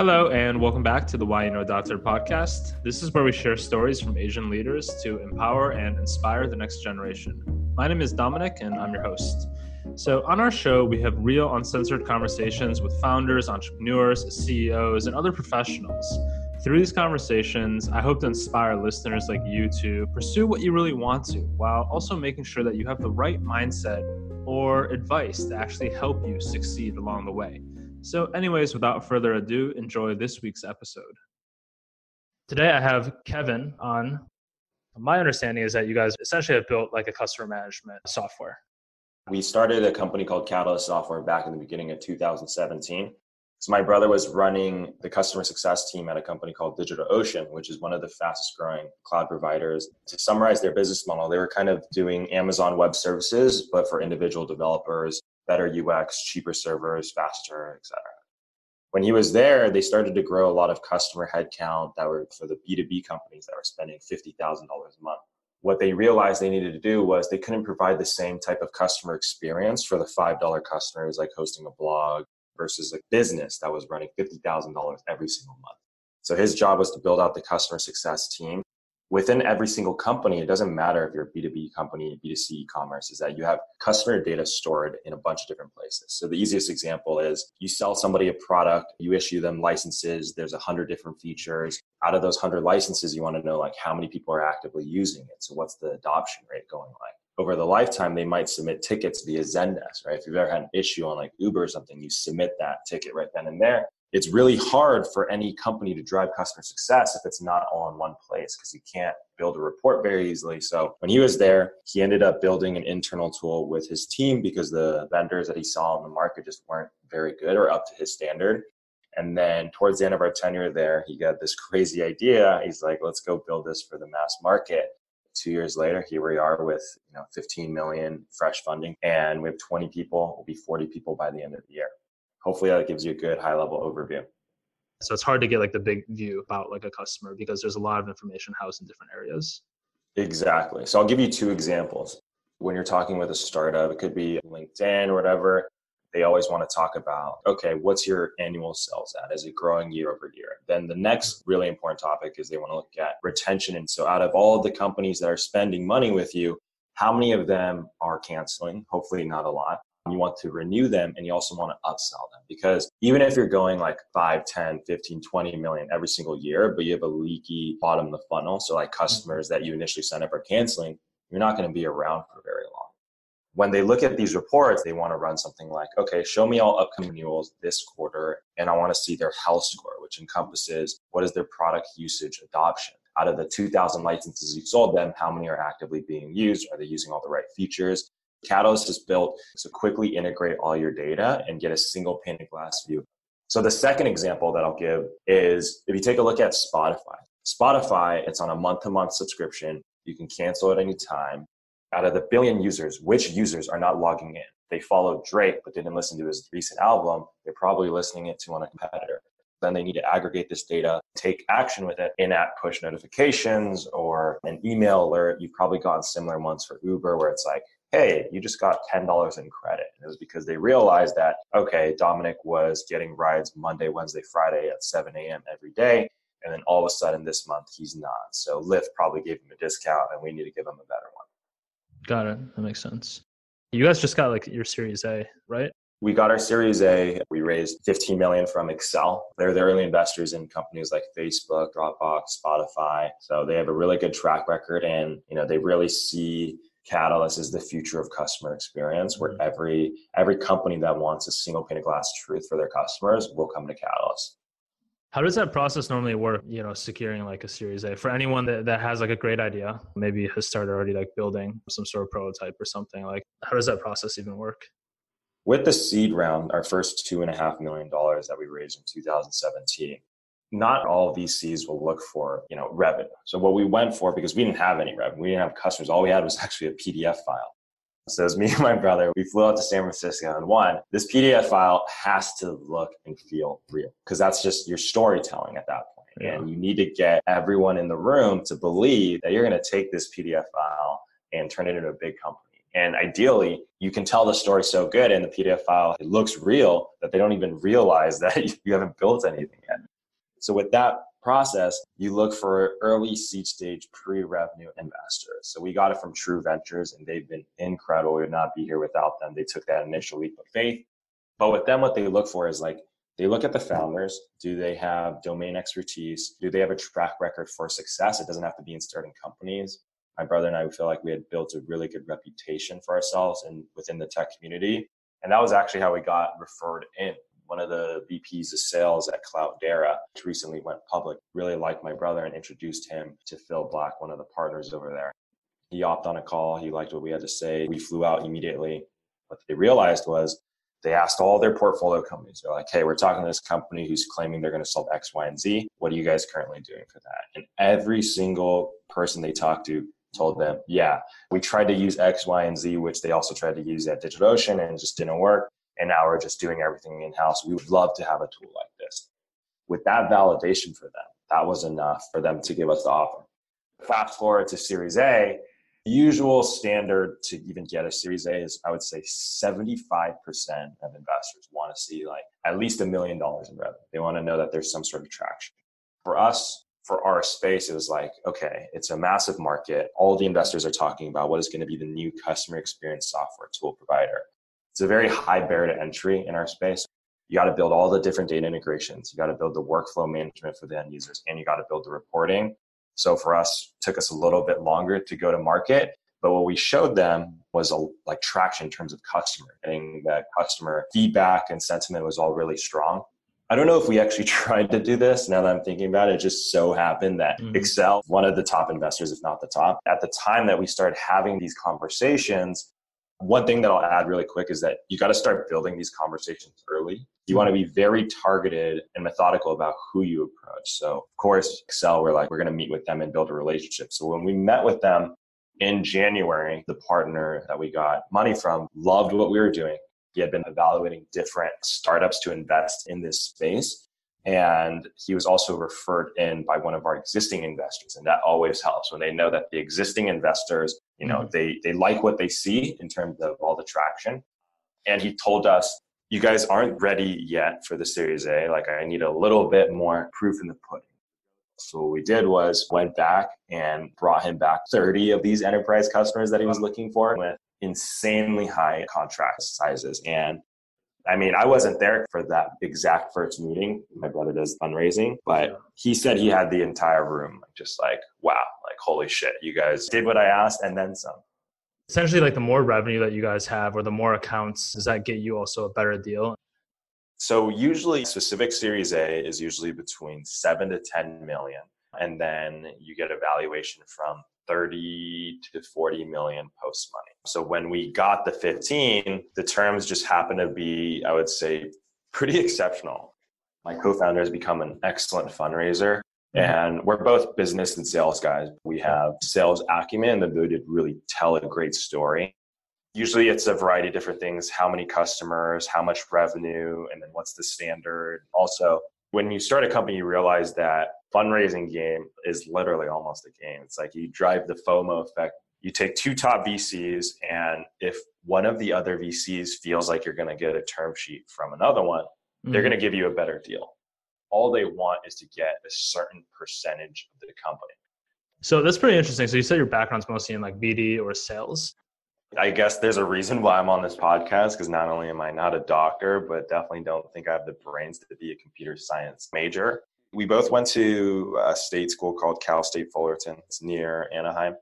Hello, and welcome back to the Why You Know Doctor podcast. This is where we share stories from Asian leaders to empower and inspire the next generation. My name is Dominic, and I'm your host. So, on our show, we have real, uncensored conversations with founders, entrepreneurs, CEOs, and other professionals. Through these conversations, I hope to inspire listeners like you to pursue what you really want to, while also making sure that you have the right mindset or advice to actually help you succeed along the way. So, anyways, without further ado, enjoy this week's episode. Today, I have Kevin on. My understanding is that you guys essentially have built like a customer management software. We started a company called Catalyst Software back in the beginning of 2017. So my brother was running the customer success team at a company called DigitalOcean, which is one of the fastest growing cloud providers. To summarize their business model, they were kind of doing Amazon Web Services, but for individual developers better UX, cheaper servers, faster, etc. When he was there, they started to grow a lot of customer headcount that were for the B2B companies that were spending $50,000 a month. What they realized they needed to do was they couldn't provide the same type of customer experience for the $5 customers like hosting a blog versus a business that was running $50,000 every single month. So his job was to build out the customer success team within every single company, it doesn't matter if you're a B2B company, B2C e-commerce, is that you have customer data stored in a bunch of different places. So the easiest example is you sell somebody a product, you issue them licenses, there's a hundred different features. Out of those hundred licenses, you want to know like how many people are actively using it. So what's the adoption rate going like? Over the lifetime, they might submit tickets via Zendesk, right? If you've ever had an issue on like Uber or something, you submit that ticket right then and there it's really hard for any company to drive customer success if it's not all in one place because you can't build a report very easily. So when he was there, he ended up building an internal tool with his team because the vendors that he saw in the market just weren't very good or up to his standard. And then towards the end of our tenure there, he got this crazy idea. He's like, let's go build this for the mass market. Two years later, here we are with you know 15 million fresh funding, and we have 20 people. We'll be 40 people by the end of the year hopefully that gives you a good high level overview. So it's hard to get like the big view about like a customer because there's a lot of information housed in different areas. Exactly. So I'll give you two examples. When you're talking with a startup, it could be LinkedIn or whatever. They always want to talk about, okay, what's your annual sales at? Is it growing year over year? Then the next really important topic is they want to look at retention. And so out of all of the companies that are spending money with you, how many of them are canceling? Hopefully not a lot you want to renew them and you also want to upsell them. Because even if you're going like 5 10 15 20 million every single year but you have a leaky bottom of the funnel so like customers that you initially sign up are canceling you're not going to be around for very long. When they look at these reports they want to run something like okay show me all upcoming renewals this quarter and i want to see their health score which encompasses what is their product usage adoption. Out of the 2000 licenses you've sold them how many are actively being used? Are they using all the right features Catalyst is built to quickly integrate all your data and get a single pane of glass view. So the second example that I'll give is if you take a look at Spotify. Spotify, it's on a month-to-month subscription. You can cancel at any time. Out of the billion users, which users are not logging in? They followed Drake but didn't listen to his recent album. They're probably listening it to on a competitor. Then they need to aggregate this data, take action with it in app push notifications or an email alert. You've probably gotten similar ones for Uber where it's like, hey, you just got $10 in credit. And it was because they realized that, okay, Dominic was getting rides Monday, Wednesday, Friday at 7 a.m. every day. And then all of a sudden this month he's not. So Lyft probably gave him a discount and we need to give him a better one. Got it. That makes sense. You guys just got like your Series A, right? We got our Series A. We raised 15 million from Accel. They're the early investors in companies like Facebook, Dropbox, Spotify. So they have a really good track record and, you know, they really see Catalyst is the future of customer experience, where mm-hmm. every every company that wants a single pane of glass truth for their customers will come to Catalyst. How does that process normally work? You know, securing like a Series A for anyone that, that has like a great idea, maybe has started already like building some sort of prototype or something. Like, how does that process even work? With the seed round, our first two and a half million dollars that we raised in 2017, not all VCs will look for, you know, revenue. So what we went for, because we didn't have any revenue, we didn't have customers, all we had was actually a PDF file. So as me and my brother, we flew out to San Francisco and one, this PDF file has to look and feel real because that's just your storytelling at that point. Yeah. And you need to get everyone in the room to believe that you're going to take this PDF file and turn it into a big company. And ideally, you can tell the story so good in the PDF file, it looks real that they don't even realize that you haven't built anything yet. So with that process, you look for early seed stage pre-revenue investors. So we got it from True Ventures and they've been incredible. We would not be here without them. They took that initial leap of faith. But with them, what they look for is like they look at the founders. Do they have domain expertise? Do they have a track record for success? It doesn't have to be in starting companies. My brother and I feel like we had built a really good reputation for ourselves and within the tech community. And that was actually how we got referred in one of the VPs of sales at Cloudera, which recently went public, really liked my brother and introduced him to Phil Black, one of the partners over there. He opted on a call. He liked what we had to say. We flew out immediately. What they realized was they asked all their portfolio companies, they're like, hey, we're talking to this company who's claiming they're going to solve X, Y, and Z. What are you guys currently doing for that? And every single person they talked to told them, yeah, we tried to use X, Y, and Z, which they also tried to use at DigitalOcean and just didn't work and now we're just doing everything in house. We would love to have a tool like this. With that validation for them, that was enough for them to give us the offer. Fast forward to Series A, the usual standard to even get a Series A is I would say 75% of investors want to see like at least a million dollars in revenue. They want to know that there's some sort of traction. For us, for our space, it was like, okay, it's a massive market. All the investors are talking about what is going to be the new customer experience software tool provider. It's a very high barrier to entry in our space. You got to build all the different data integrations. You got to build the workflow management for the end users, and you got to build the reporting. So for us, took us a little bit longer to go to market. But what we showed them was a, like traction in terms of customer, getting that customer feedback and sentiment was all really strong. I don't know if we actually tried to do this. Now that I'm thinking about it, it just so happened that mm-hmm. Accel, one of the top investors, if not the top, at the time that we started having these conversations, one thing that I'll add really quick is that you got to start building these conversations early. You want to be very targeted and methodical about who you approach. So, of course, Accel, we're like, we're going to meet with them and build a relationship. So, when we met with them in January, the partner that we got money from loved what we were doing. He had been evaluating different startups to invest in this space. And he was also referred in by one of our existing investors. And that always helps when they know that the existing investors, you know, mm-hmm. they, they like what they see in terms of all the traction. And he told us, you guys aren't ready yet for the Series A. Like, I need a little bit more proof in the pudding. So what we did was went back and brought him back 30 of these enterprise customers that he was looking for with insanely high contract sizes. And I mean, I wasn't there for that exact first meeting. My brother does fundraising, but he said he had the entire room just like, wow, like, holy shit, you guys did what I asked and then some. Essentially, like the more revenue that you guys have or the more accounts, does that get you also a better deal? So, usually, specific Series A is usually between seven to 10 million. And then you get a valuation from 30 to 40 million post money. So when we got the 15, the terms just happened to be, I would say, pretty exceptional. My co founder has become an excellent fundraiser. Mm-hmm. And we're both business and sales guys. We have sales acumen and the ability to really tell a great story. Usually it's a variety of different things how many customers, how much revenue, and then what's the standard. Also, when you start a company, you realize that fundraising game is literally almost a game. It's like you drive the FOMO effect. You take two top VCs, and if one of the other VCs feels like you're going to get a term sheet from another one, mm-hmm. they're going to give you a better deal. All they want is to get a certain percentage of the company. So that's pretty interesting. So you said your background's mostly in like BD or sales. I guess there's a reason why I'm on this podcast because not only am I not a doctor, but definitely don't think I have the brains to be a computer science major. We both went to a state school called Cal State Fullerton. It's near Anaheim.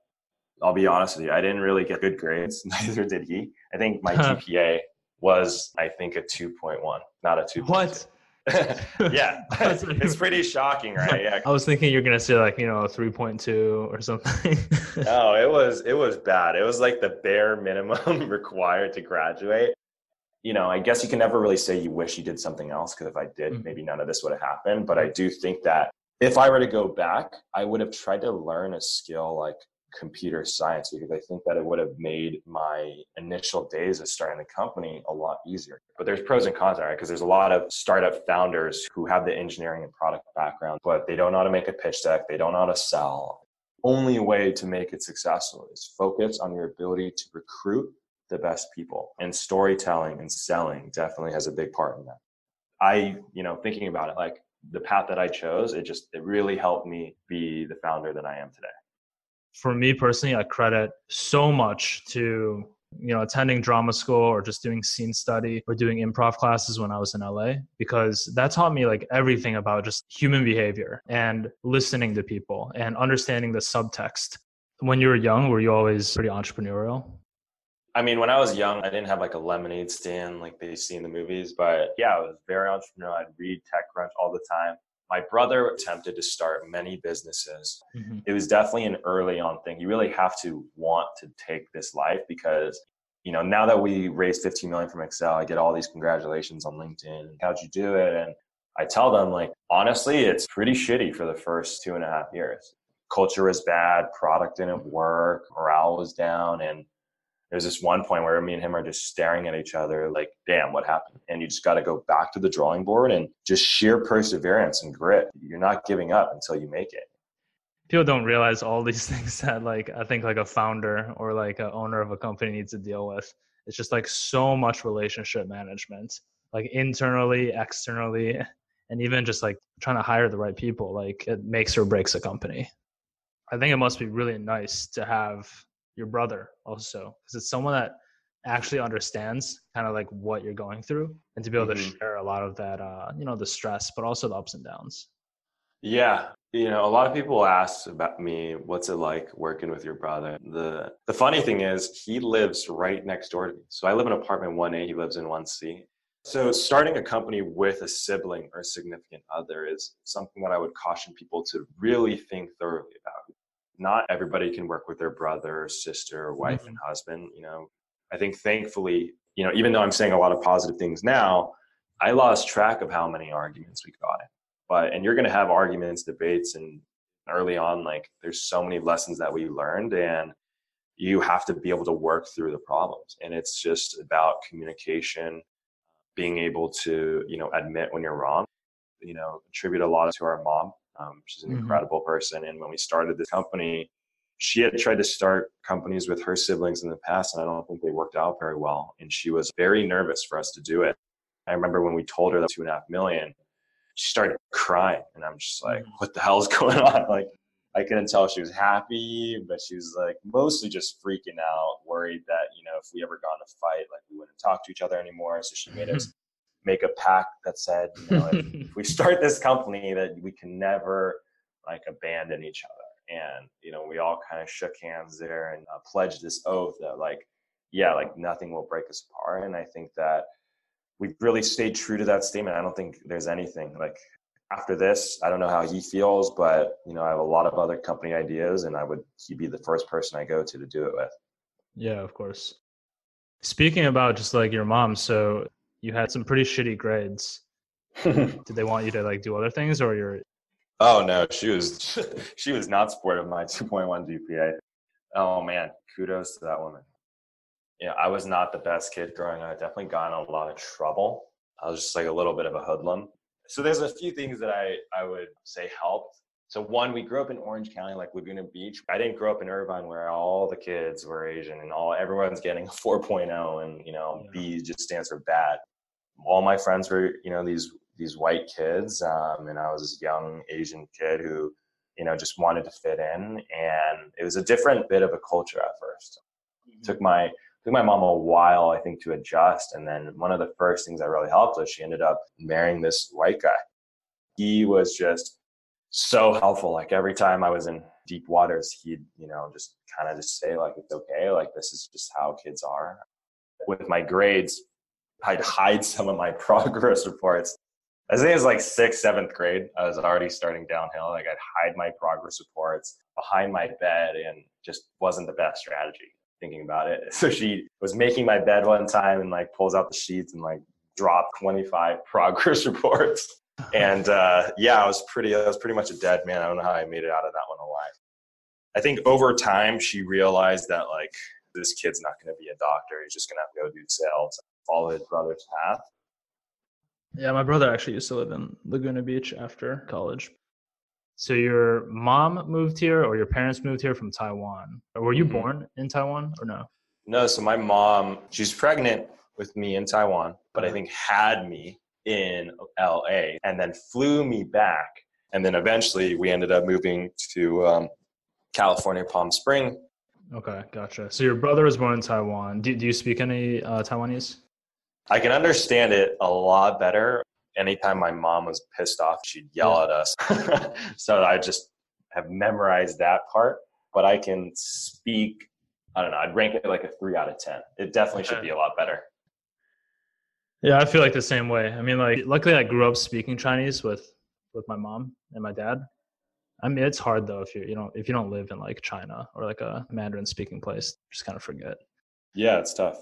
I'll be honest with you, I didn't really get good grades. Neither did he. I think my GPA was, I think, a 2.1, not a 2. What? yeah, it's pretty shocking, right? Yeah. I was thinking you're gonna say like you know 3.2 or something. no, it was it was bad. It was like the bare minimum required to graduate you know, I guess you can never really say you wish you did something else because if I did, mm-hmm. maybe none of this would have happened. But I do think that if I were to go back, I would have tried to learn a skill like computer science because I think that it would have made my initial days of starting the company a lot easier. But there's pros and cons, right? Because there's a lot of startup founders who have the engineering and product background, but they don't know how to make a pitch deck, they don't know how to sell. Only way to make it successful is focus on your ability to recruit the best people and storytelling and selling definitely has a big part in that i you know thinking about it like the path that I chose, it just it really helped me be the founder that I am today. For me personally, I credit so much to you know attending drama school or just doing scene study or doing improv classes when I was in LA because that taught me like everything about just human behavior and listening to people and understanding the subtext. When you were young, were you always pretty entrepreneurial? I mean, when I was young, I didn't have like a lemonade stand like they see in the movies, but yeah, I was very entrepreneurial. I'd read TechCrunch all the time. My brother attempted to start many businesses. Mm-hmm. It was definitely an early on thing. You really have to want to take this life because, you know, now that we raised 15 million from Accel, I get all these congratulations on LinkedIn. How'd you do it? And I tell them, like, honestly, it's pretty shitty for the first two and a half years. Culture was bad, product didn't work, morale was down, and there's this one point where me and him are just staring at each other like damn what happened? And you just got to go back to the drawing board and just sheer perseverance and grit. You're not giving up until you make it. People don't realize all these things that like i think like a founder or like a owner of a company needs to deal with. It's just like so much relationship management like internally externally and even just like trying to hire the right people like it makes or breaks a company. I think it must be really nice to have your brother also because it's someone that actually understands kind of like what you're going through and to be able mm-hmm. to share a lot of that uh you know the stress but also the ups and downs. Yeah you know a lot of people ask about me what's it like working with your brother? The the funny thing is he lives right next door to me. So i live in apartment 1a he lives in 1c so starting a company with a sibling or a significant other is something that i would caution people to really think thoroughly about not everybody can work with their brother, sister, wife, mm-hmm. and husband. You know, I think thankfully, you know, even though I'm saying a lot of positive things now, I lost track of how many arguments we got in. But and you're going to have arguments, debates, and early on, like there's so many lessons that we learned, and you have to be able to work through the problems. And it's just about communication, being able to you know admit when you're wrong. You know, attribute a lot to our mom um, she's an mm-hmm. incredible person. And when we started this company, she had tried to start companies with her siblings in the past, and I don't think they worked out very well. And she was very nervous for us to do it. I remember when we told her that two and a half million, she started crying, and I'm just like, mm. "What the hell is going on?" Like, I couldn't tell she was happy, but she was like mostly just freaking out, worried that you know if we ever got in a fight, like we wouldn't talk to each other anymore. So she made us make a pact that said, you know, if, if we start this company, that we can never like abandon each other. And you know, we all kind of shook hands there and uh, pledged this oath that, like, yeah, like nothing will break us apart. And I think that we've really stayed true to that statement. I don't think there's anything like after this. I don't know how he feels, but you know, I have a lot of other company ideas, and I would he'd be the first person I go to to do it with. Yeah, of course. Speaking about just like your mom, so you had some pretty shitty grades. Did they want you to like do other things or you're Oh no, she was she was not supportive of my 2.1 GPA. Oh man, kudos to that woman. Yeah, I was not the best kid growing up. I definitely got in a lot of trouble. I was just like a little bit of a hoodlum. So there's a few things that I, I would say helped. So one, we grew up in Orange County, like Laguna Beach. I didn't grow up in Irvine where all the kids were Asian and all everyone's getting a 4.0 and you know, yeah. B just stands for bad all my friends were you know these these white kids um, and i was this young asian kid who you know just wanted to fit in and it was a different bit of a culture at 1st mm-hmm. took my took my mom a while i think to adjust and then one of the first things that really helped was she ended up marrying this white guy he was just so helpful like every time i was in deep waters he'd you know just kind of just say like it's okay like this is just how kids are with my grades I'd hide some of my progress reports. I think it was like sixth, seventh grade. I was already starting downhill. Like I'd hide my progress reports behind my bed and just wasn't the best strategy thinking about it. So she was making my bed one time and like pulls out the sheets and like dropped 25 progress reports. And uh, yeah, I was pretty, I was pretty much a dead man. I don't know how I made it out of that one alive. I think over time she realized that like this kid's not going to be a doctor. He's just going to have to go do sales follow his brother's path. Yeah, my brother actually used to live in Laguna Beach after college. So your mom moved here or your parents moved here from Taiwan? Or were you mm-hmm. born in Taiwan or no? No, so my mom, she's pregnant with me in Taiwan, but I think had me in LA and then flew me back. And then eventually we ended up moving to um, California, Palm Spring. Okay, gotcha. So your brother was born in Taiwan. Do, do you speak any uh, Taiwanese? I can understand it a lot better. Anytime my mom was pissed off, she'd yell yeah. at us. so I just have memorized that part, but I can speak. I don't know. I'd rank it like a three out of 10. It definitely okay. should be a lot better. Yeah, I feel like the same way. I mean, like, luckily I grew up speaking Chinese with with my mom and my dad. I mean, it's hard though if you you know if you don't live in like China or like a Mandarin speaking place, just kind of forget. Yeah, it's tough.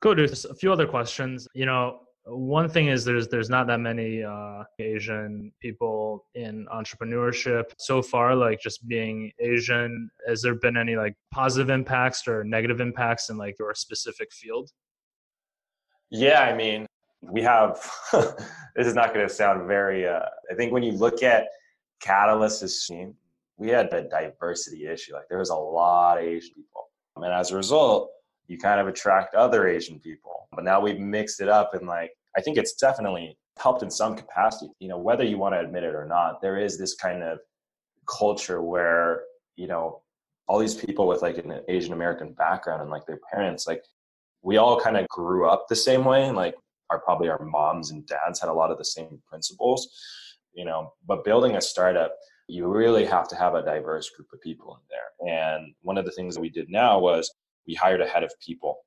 Cool. There's a few other questions. You know, one thing is there's there's not that many uh, Asian people in entrepreneurship so far. Like just being Asian, has there been any like positive impacts or negative impacts in like your specific field? Yeah, I mean, we have. this is not going to sound very. Uh, I think when you look at Catalyst's scene, we had a diversity issue. Like there was a lot of Asian people, and as a result, you kind of attract other Asian people. But now we've mixed it up, and like I think it's definitely helped in some capacity. You know, whether you want to admit it or not, there is this kind of culture where you know all these people with like an Asian American background and like their parents, like we all kind of grew up the same way and like our probably our moms and dads had a lot of the same principles you know but building a startup you really have to have a diverse group of people in there. And one of the things that we did now was we hired a head of people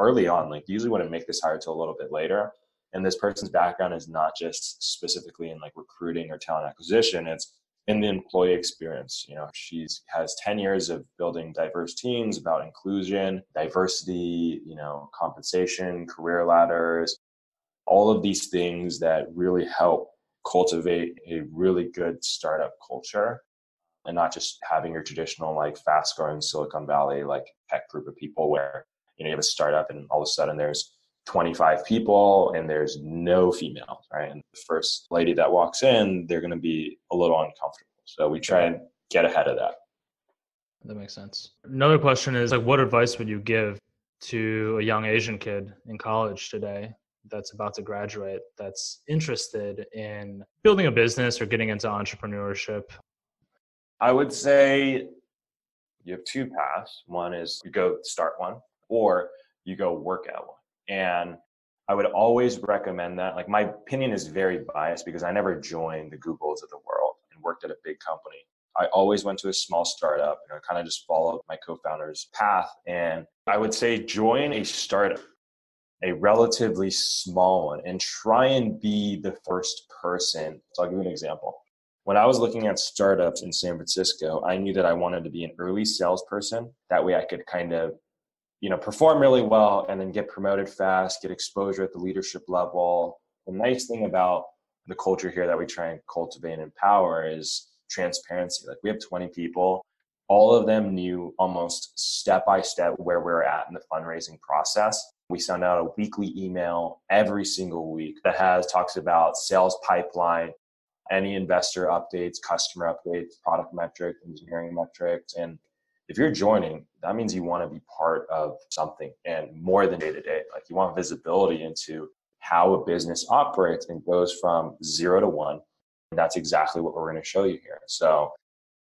early on like usually wouldn't make this hire till a little bit later. And this person's background is not just specifically in like recruiting or talent acquisition it's in the employee experience. You know, she has 10 years of building diverse teams about inclusion, diversity, you know, compensation, career ladders, all of these things that really help cultivate a really good startup culture and not just having your traditional like fast growing Silicon Valley like tech group of people where you know you have a startup and all of a sudden there's 25 people and there's no females, right? And the first lady that walks in, they're going to be a little uncomfortable. So we try and get ahead of that. That makes sense. Another question is like, what advice would you give to a young Asian kid in college today that's about to graduate that's interested in building a business or getting into entrepreneurship? I would say you have two paths. One is you go start one, or you go work at one. And I would always recommend that. Like my opinion is very biased because I never joined the Googles of the world and worked at a big company. I always went to a small startup and I kind of just followed my co-founder's path. And I would say join a startup, a relatively small one, and try and be the first person. So I'll give you an example. When I was looking at startups in San Francisco, I knew that I wanted to be an early salesperson. That way I could kind of you know perform really well and then get promoted fast get exposure at the leadership level. The nice thing about the culture here that we try and cultivate and empower is transparency. Like we have 20 people. All of them knew almost step by step where we're at in the fundraising process. We send out a weekly email every single week that has talks about sales pipeline any investor updates customer updates product metrics engineering metrics and if you're joining, that means you want to be part of something and more than day to day. Like you want visibility into how a business operates and goes from zero to one. And that's exactly what we're going to show you here. So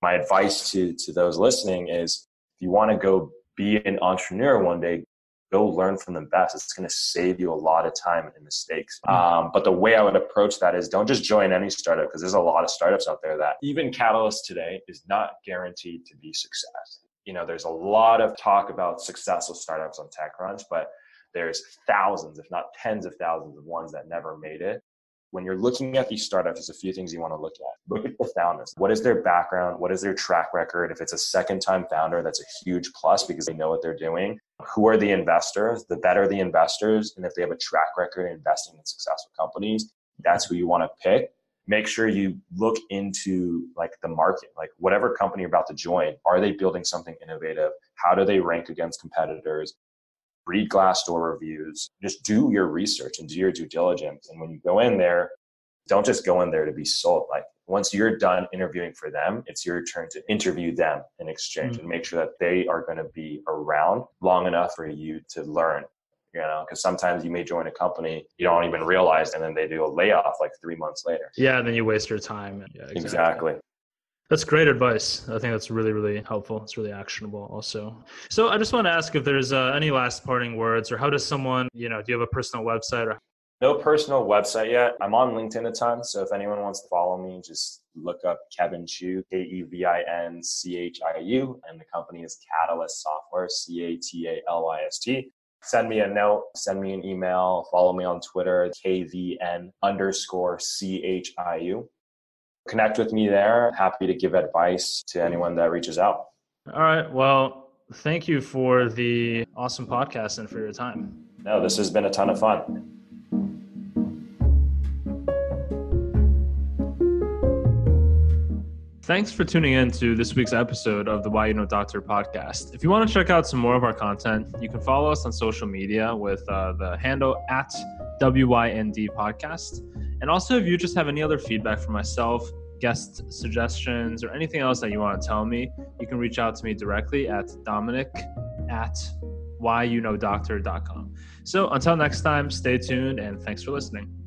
my advice to to those listening is if you want to go be an entrepreneur one day, go learn from the best. It's going to save you a lot of time and mistakes. Hmm. Um, but the way I would approach that is don't just join any startup because there's a lot of startups out there that even Catalyst today is not guaranteed to be success you know, there's a lot of talk about successful startups on TechCrunch, but there's thousands, if not tens of thousands of ones that never made it. When you're looking at these startups, there's a few things you want to look at. Look at the founders. What is their background? What is their track record? If it's a second time founder, that's a huge plus because they know what they're doing. Who are the investors? The better the investors, and if they have a track record investing in successful companies, that's who you want to pick make sure you look into like the market like whatever company you're about to join are they building something innovative? How do they rank against competitors? Read glassdoor reviews. Just do your research and do your due diligence. And when you go in there don't just go in there to be sold. Like once you're done interviewing for them it's your turn to interview them in exchange mm-hmm. and make sure that they are going to be around long enough for you to learn you know, because sometimes you may join a company you don't even realize, and then they do a layoff like three months later. Yeah, and then you waste your time. Yeah, exactly. exactly. That's great advice. I think that's really, really helpful. It's really actionable also. So I just want to ask if there's uh, any last parting words or how does someone, you know, do you have a personal website or no personal website yet. I'm on LinkedIn a ton. So if anyone wants to follow me, just look up Kevin Chiu, K E V I N C H I U. And the company is Catalyst Software, C A T A L I S T. Send me a note, send me an email, follow me on Twitter, KVN underscore C H I U. Connect with me there. Happy to give advice to anyone that reaches out. All right. Well, thank you for the awesome podcast and for your time. No, this has been a ton of fun. Thanks for tuning in to this week's episode of the Why You Know Doctor podcast. If you want to check out some more of our content, you can follow us on social media with uh, the handle at WYND podcast. And also, if you just have any other feedback for myself, guest suggestions, or anything else that you want to tell me, you can reach out to me directly at Dominic at whyyouknowdoctor.com. So until next time, stay tuned and thanks for listening.